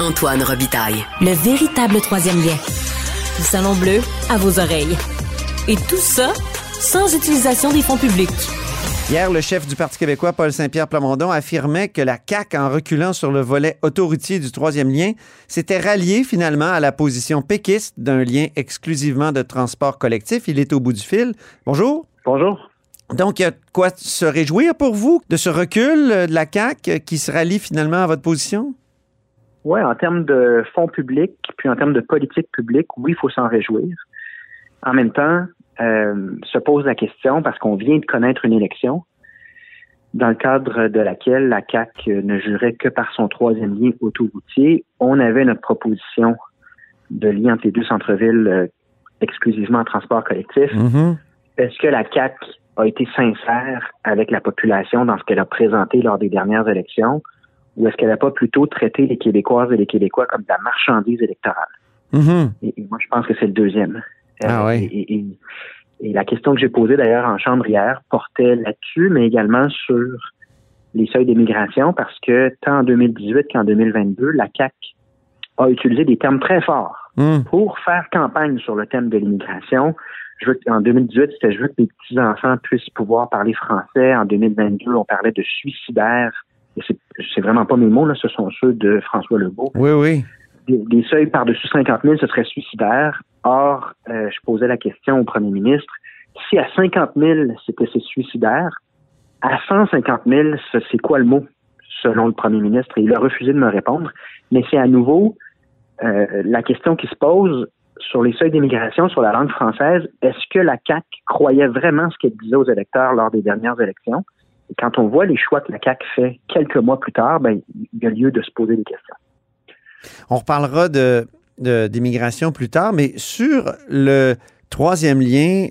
Antoine Robitaille. Le véritable troisième lien. Le Salon Bleu à vos oreilles. Et tout ça sans utilisation des fonds publics. Hier, le chef du Parti québécois, Paul Saint-Pierre Plamondon, affirmait que la CAQ, en reculant sur le volet autoroutier du troisième lien, s'était rallié finalement à la position péquiste d'un lien exclusivement de transport collectif. Il est au bout du fil. Bonjour. Bonjour. Donc, il y a quoi se réjouir pour vous de ce recul de la CAQ qui se rallie finalement à votre position? Oui, en termes de fonds publics, puis en termes de politique publique, oui, il faut s'en réjouir. En même temps, euh, se pose la question, parce qu'on vient de connaître une élection, dans le cadre de laquelle la CAC ne jurait que par son troisième lien autoroutier, on avait notre proposition de lien entre les deux centres-villes euh, exclusivement en transport collectif. Mm-hmm. Est-ce que la CAC a été sincère avec la population dans ce qu'elle a présenté lors des dernières élections? Ou est-ce qu'elle n'a pas plutôt traité les Québécoises et les Québécois comme de la marchandise électorale? Mm-hmm. Et, moi, je pense que c'est le deuxième. Ah Euh, oui. et, la question que j'ai posée d'ailleurs en chambre hier portait là-dessus, mais également sur les seuils d'immigration, parce que tant en 2018 qu'en 2022, la CAC a utilisé des termes très forts Mm. pour faire campagne sur le thème de l'immigration. Je veux que- en 2018, c'était je veux que mes petits-enfants puissent pouvoir parler français. En 2022, on parlait de suicidaire. C'est, vraiment pas mes mots, là, ce sont ceux de François Legault. Oui, oui. Des, des seuils par-dessus 50 000, ce serait suicidaire. Or, euh, je posais la question au premier ministre, si à 50 000, c'était suicidaire, à 150 000, ce- c'est quoi le mot, selon le premier ministre? Et il a refusé de me répondre. Mais c'est à nouveau euh, la question qui se pose sur les seuils d'immigration, sur la langue française. Est-ce que la CAQ croyait vraiment ce qu'elle disait aux électeurs lors des dernières élections? Quand on voit les choix que la CAQ fait quelques mois plus tard, ben, il y a lieu de se poser des questions. On reparlera de, d'immigration plus tard, mais sur le troisième lien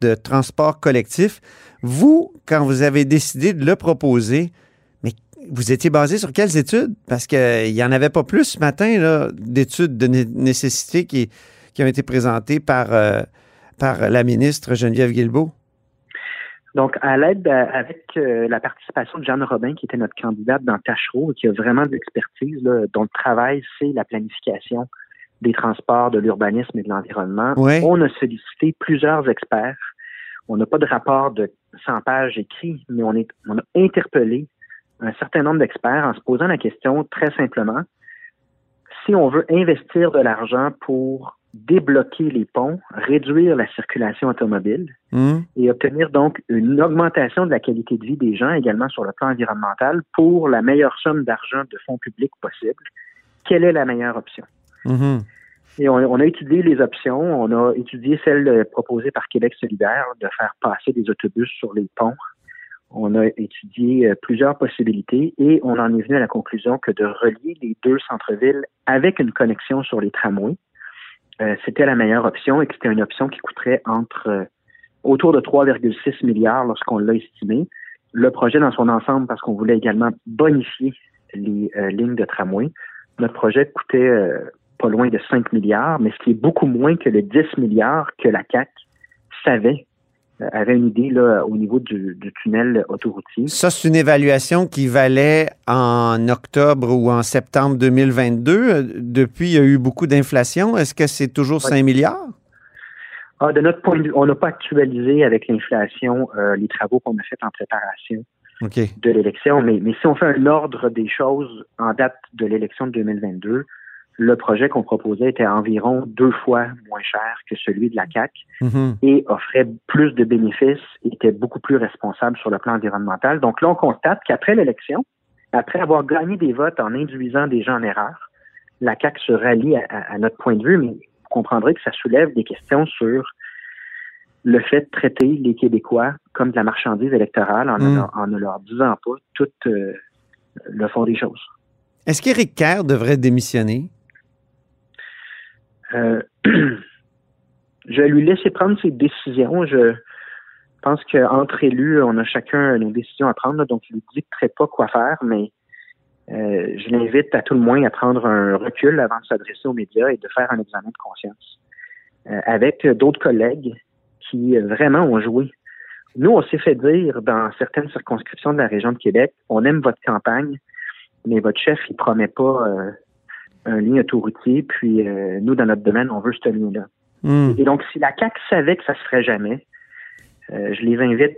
de transport collectif, vous, quand vous avez décidé de le proposer, mais vous étiez basé sur quelles études? Parce qu'il n'y en avait pas plus ce matin d'études de né- nécessité qui, qui ont été présentées par, euh, par la ministre Geneviève Guilbeault. Donc, à l'aide, euh, avec euh, la participation de Jeanne Robin, qui était notre candidate dans Tachereau, et qui a vraiment de l'expertise, là, dont le travail, c'est la planification des transports, de l'urbanisme et de l'environnement, Ouais. on a sollicité plusieurs experts. On n'a pas de rapport de 100 pages écrit, mais on, est, on a interpellé un certain nombre d'experts en se posant la question très simplement, si on veut investir de l'argent pour débloquer les ponts, réduire la circulation automobile, Hum? et obtenir donc une augmentation de la qualité de vie des gens également sur le plan environnemental pour la meilleure somme d'argent de fonds publics possible. Quelle est la meilleure option? Mhm. Et on, on a étudié les options. On a étudié celle euh, proposée par Québec solidaire de faire passer des autobus sur les ponts. On a étudié euh, plusieurs possibilités et on en est venu à la conclusion que de relier les deux centres-villes avec une connexion sur les tramways, euh, c'était la meilleure option et que c'était une option qui coûterait entre euh, autour de 3,6 milliards lorsqu'on l'a estimé. Le projet dans son ensemble, parce qu'on voulait également bonifier les euh, lignes de tramway, notre projet coûtait euh, pas loin de 5 milliards, mais ce qui est beaucoup moins que les 10 milliards que la CAC savait, avait une idée là, au niveau du, du tunnel autoroutier. Ça, c'est une évaluation qui valait en octobre ou en septembre 2022. Euh, Depuis, il y a eu beaucoup d'inflation. Est-ce que c'est toujours 5 milliards? Ah, de notre point de vue, on n'a pas actualisé avec l'inflation euh, les travaux qu'on a faits en préparation de l'élection, mais, mais si on fait un ordre des choses en date de l'élection de 2022, le projet qu'on proposait était environ deux fois moins cher que celui de la CAC Mhm. et offrait plus de bénéfices et était beaucoup plus responsable sur le plan environnemental. Donc là, on constate qu'après l'élection, après avoir gagné des votes en induisant des gens en erreur, la CAC se rallie à, notre point de vue, mais vous comprendrez que ça soulève des questions sur le fait de traiter les Québécois comme de la marchandise électorale en, ne leur- en ne leur disant pas tout euh, le fond des choses. Est-ce qu'Éric Kerr devrait démissionner? Euh, je lui laisser prendre ses décisions. Je pense qu'entre élus, on a chacun nos décisions à prendre, donc je lui dicterai pas quoi faire, mais euh, je l'invite à tout le moins à prendre un recul avant de s'adresser aux médias et de faire un examen de conscience euh, avec d'autres collègues qui euh, vraiment ont joué. Nous, on s'est fait dire dans certaines circonscriptions de la région de Québec, on aime votre campagne, mais votre chef, il promet pas un lien autoroutier, puis euh, nous, dans notre domaine, on veut ce lien-là. Hmm. Et donc, si la CAC savait que ça se ferait jamais, euh, je les invite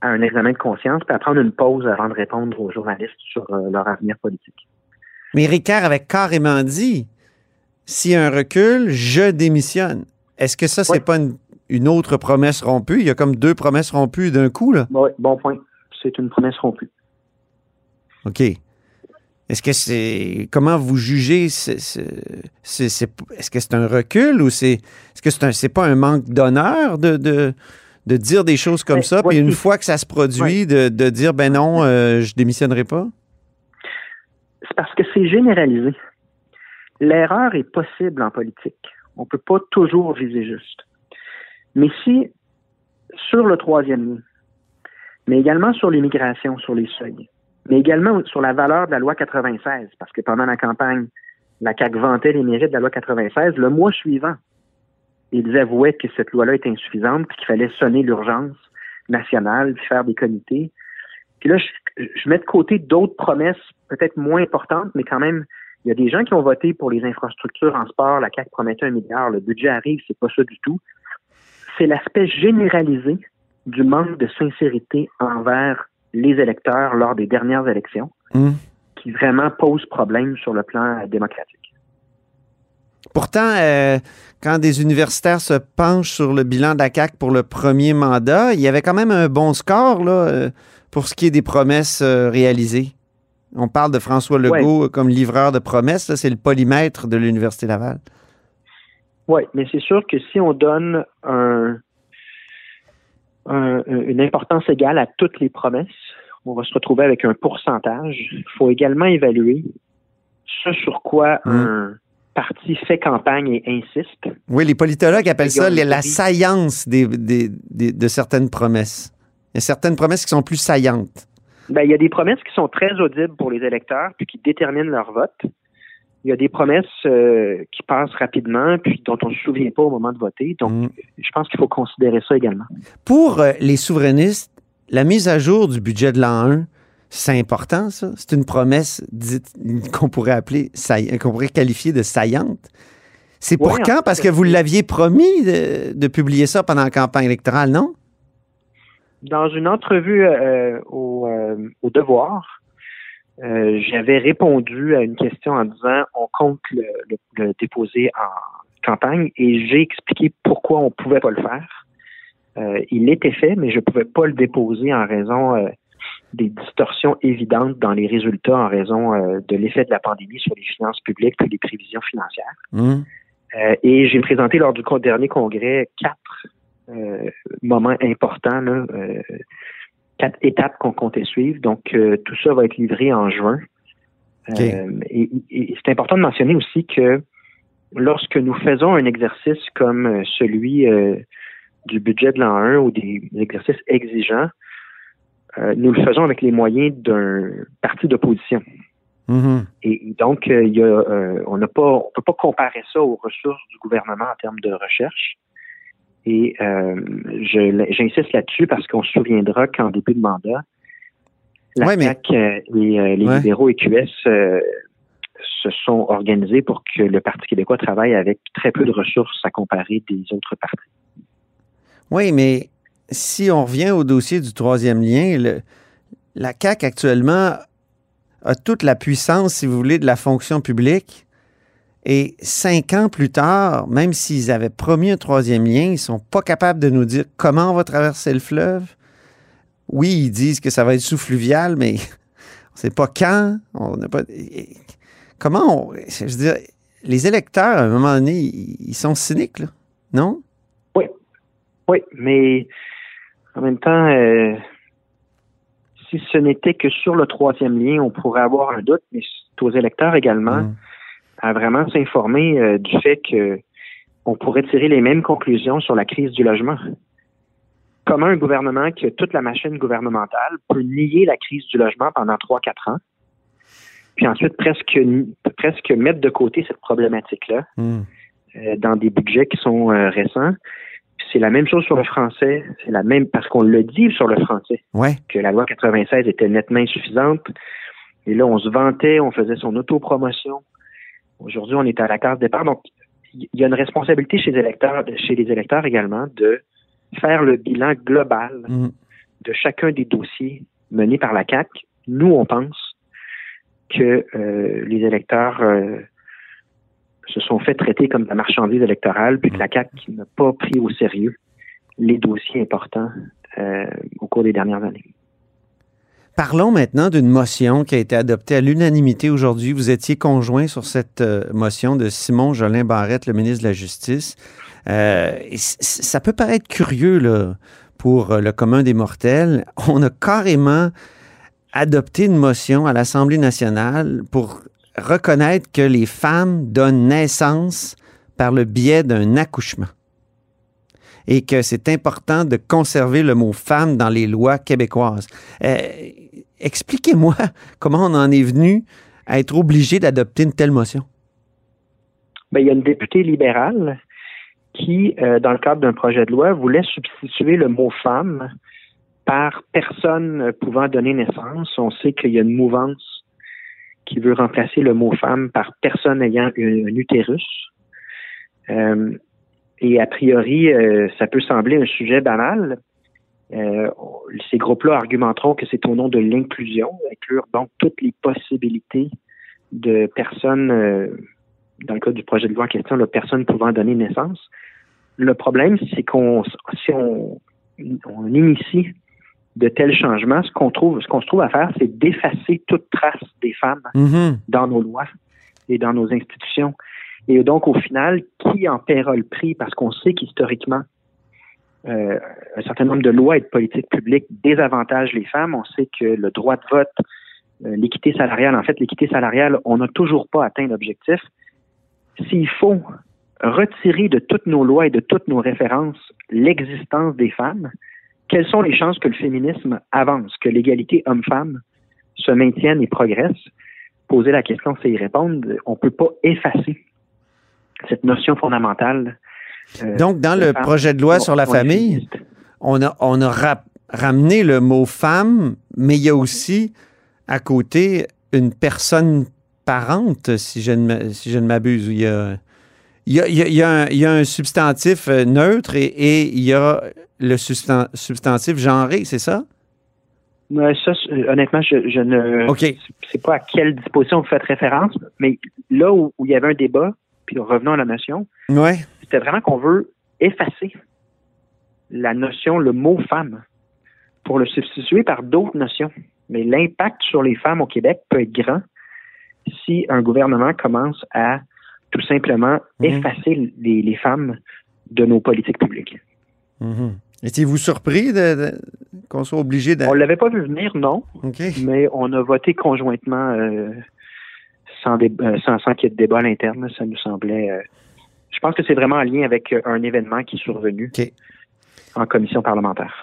à un examen de conscience, puis à prendre une pause avant de répondre aux journalistes sur euh, leur avenir politique. Mais Ricard avait carrément dit s'il y a un recul, je démissionne. Est-ce que ça, c'est pas une, une autre promesse rompue? Il y a comme deux promesses rompues d'un coup, là. Bon, bon point. C'est une promesse rompue. OK. Est-ce que c'est. Comment vous jugez? c'est- c'est- Est-ce que c'est un recul ou c'est. Est-ce que c'est un- c'est pas un manque d'honneur de, de, de dire des choses comme Ben, ça, puis une fois que ça se produit, de, de dire ben non, euh, je démissionnerai pas? C'est parce que c'est généralisé. L'erreur est possible en politique. On peut pas toujours viser juste. Mais si, sur le troisième mais également sur l'immigration, sur les seuils, mais également sur la valeur de la loi 96, parce que pendant la campagne, la CAQ vantait les mérites de la loi 96, le mois suivant, ils avouaient que cette loi-là était insuffisante, puis qu'il fallait sonner l'urgence nationale, faire des comités. Puis là, je, je mets de côté d'autres promesses peut-être moins importantes, mais quand même, il y a des gens qui ont voté pour les infrastructures en sport. La CAQ promettait un milliard. Le budget arrive, c'est pas ça du tout. C'est l'aspect généralisé du manque de sincérité envers les électeurs lors des dernières élections Hum. qui vraiment pose problème sur le plan euh, démocratique. Pourtant, euh, quand des universitaires se penchent sur le bilan de la CAQ pour le premier mandat, il y avait quand même un bon score là, euh, pour ce qui est des promesses réalisées. On parle de François Legault comme livreur de promesses. C'est le polymètre de l'Université Laval. Oui, mais c'est sûr que si on donne un, un- une importance égale à toutes les promesses, on va se retrouver avec un pourcentage. Il faut également évaluer ce sur quoi Mm. un parti fait campagne et insiste. Oui, les politologues appellent ça la saillance des- des- des- de certaines promesses. Il y a certaines promesses qui sont plus saillantes. Ben, il y a des promesses qui sont très audibles pour les électeurs puis qui déterminent leur vote. Il y a des promesses euh, qui passent rapidement puis dont on ne se souvient pas au moment de voter. Donc, Mm. je pense qu'il faut considérer ça également. Pour euh, les souverainistes, la mise à jour du budget de l'an 1, c'est important, ça. C'est une promesse qu'on pourrait appeler, qu'on pourrait qualifier de saillante. C'est pour quand? Parce que vous l'aviez promis de, de publier ça pendant la campagne électorale, non? Dans une entrevue euh, au, euh, au Devoir, euh, j'avais répondu à une question en disant on compte le, le- le déposer en campagne et j'ai expliqué pourquoi on pouvait pas le faire. Euh, il était fait, mais je pouvais pas le déposer en raison euh, des distorsions évidentes dans les résultats en raison de l'effet de la pandémie sur les finances publiques et les prévisions financières. Euh, et j'ai présenté lors du dernier congrès quatre moments importants, là, quatre étapes qu'on comptait suivre. Donc, euh, tout ça va être livré en juin. Euh, et et c'est important de mentionner aussi que lorsque nous faisons un exercice comme euh, celui du budget de l'an 1 ou des exercices exigeants, euh, nous le faisons avec les moyens d'un parti d'opposition. Mhm. Et et donc, euh, y a, euh, on n'a pas, on peut pas comparer ça aux ressources du gouvernement en termes de recherche. Et euh, je- j'insiste là-dessus parce qu'on se souviendra qu'en début de mandat, la Ouais, mais- euh, et euh, les Ouais. libéraux et QS euh, se sont organisés pour que le Parti québécois travaille avec très peu de ressources à comparer des autres partis. Oui, mais si on revient au dossier du troisième lien, le- la CAQ actuellement a toute la puissance, si vous voulez, de la fonction publique. Et cinq ans plus tard, même s'ils avaient promis un troisième lien, ils ne sont pas capables de nous dire comment on va traverser le fleuve. Oui, ils disent que ça va être sous-fluvial, mais on ne sait pas quand. On n'a pas. Comment on. Je veux dire, les électeurs, à un moment donné, ils sont cyniques, là. Non? Oui, mais en même temps, euh, si ce n'était que sur le troisième lien, on pourrait avoir un doute, mais c'est aux électeurs également Mm. À vraiment s'informer euh, du fait que on pourrait tirer les mêmes conclusions sur la crise du logement. Comment un gouvernement qui a toute la machine gouvernementale peut nier la crise du logement pendant trois, quatre ans, puis ensuite presque presque mettre de côté cette problématique-là Mm. euh, dans des budgets qui sont euh, récents. C'est la même chose sur le français. C'est la même parce qu'on le dit sur le français Ouais. que la loi 96 était nettement insuffisante. Et là, on se vantait, on faisait son autopromotion. Aujourd'hui, on est à la case départ. Donc, il y a une responsabilité chez les électeurs, chez les électeurs également de faire le bilan global Mm. de chacun des dossiers menés par la CAC. Nous, on pense que euh, les électeurs euh, se sont fait traiter comme de la marchandise électorale, puis que la CAC n'a pas pris au sérieux les dossiers importants euh, au cours des dernières années. Parlons maintenant d'une motion qui a été adoptée à l'unanimité aujourd'hui. Vous étiez conjoint sur cette euh, motion de Simon Jolin Barrette, le ministre de la Justice. Euh, ça peut paraître curieux là, pour euh, le commun des mortels. On a carrément adopté une motion à l'Assemblée nationale pour reconnaître que les femmes donnent naissance par le biais d'un accouchement et que c'est important de conserver le mot femme dans les lois québécoises. Euh, Expliquez-moi comment on en est venu à être obligé d'adopter une telle motion. Ben, il y a une députée libérale qui, euh, dans le cadre d'un projet de loi, voulait substituer le mot femme par personne pouvant donner naissance. On sait qu'il y a une mouvance qui veut remplacer le mot femme par personne ayant un, un utérus. Euh, et a priori, euh, ça peut sembler un sujet banal. Euh, ces groupes-là argumenteront que c'est au nom de l'inclusion, inclure donc toutes les possibilités de personnes, euh, dans le cas du projet de loi en question, de personnes pouvant donner naissance. Le problème, c'est qu'on si on, on initie de tels changements, ce qu'on trouve, ce qu'on se trouve à faire, c'est d'effacer toute trace des femmes Mhm. dans nos lois et dans nos institutions. Et donc, au final, qui en paiera le prix? Parce qu'on sait qu'historiquement, euh, un certain nombre de lois et de politiques publiques désavantagent les femmes. On sait que le droit de vote, euh, l'équité salariale, en fait, l'équité salariale, on n'a toujours pas atteint l'objectif. S'il faut retirer de toutes nos lois et de toutes nos références l'existence des femmes, quelles sont les chances que le féminisme avance, que l'égalité homme-femme se maintienne et progresse? Poser la question, c'est y répondre. On ne peut pas effacer cette notion fondamentale. Euh, Donc, dans le projet de loi sur la famille, on a, on a ramené le mot femme, mais il y a aussi à côté une personne parente, si je ne, m- si je ne m'abuse. Il y a, il y a, il y a- un, il y a un substantif euh, neutre et, et il y a le substan- substantif genré, c'est ça? Ouais, ça, c'est- honnêtement, je, je ne sais pas à quelle disposition vous faites référence, mais là où, où il y avait un débat, puis revenons à la notion, Ouais. C'était vraiment qu'on veut effacer la notion, le mot femme, pour le substituer par d'autres notions. Mais l'impact sur les femmes au Québec peut être grand si un gouvernement commence à tout simplement Mhm. effacer les, les femmes de nos politiques publiques. Mhm. Étiez-vous surpris de, de- qu'on soit obligé de. On l'avait pas vu venir, non, mais on a voté conjointement euh, sans, dé- euh, sans, sans qu'il y ait de débat à l'interne. Ça nous semblait. euh, je pense que c'est vraiment en lien avec euh, un événement qui est survenu en commission parlementaire.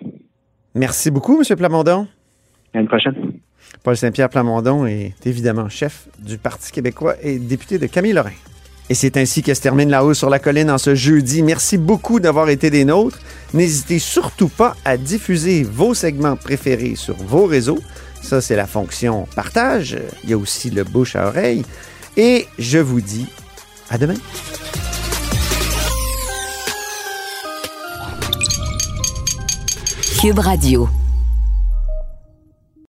Merci beaucoup, M. Plamondon. À une prochaine. Paul Saint-Pierre Plamondon est évidemment chef du Parti québécois et député de Camille Lorrain. Et c'est ainsi que se termine La Hausse sur la Colline en ce jeudi. Merci beaucoup d'avoir été des nôtres. N'hésitez surtout pas à diffuser vos segments préférés sur vos réseaux. Ça, c'est la fonction partage. Il y a aussi le bouche à oreille. Et je vous dis à demain. Cube Radio.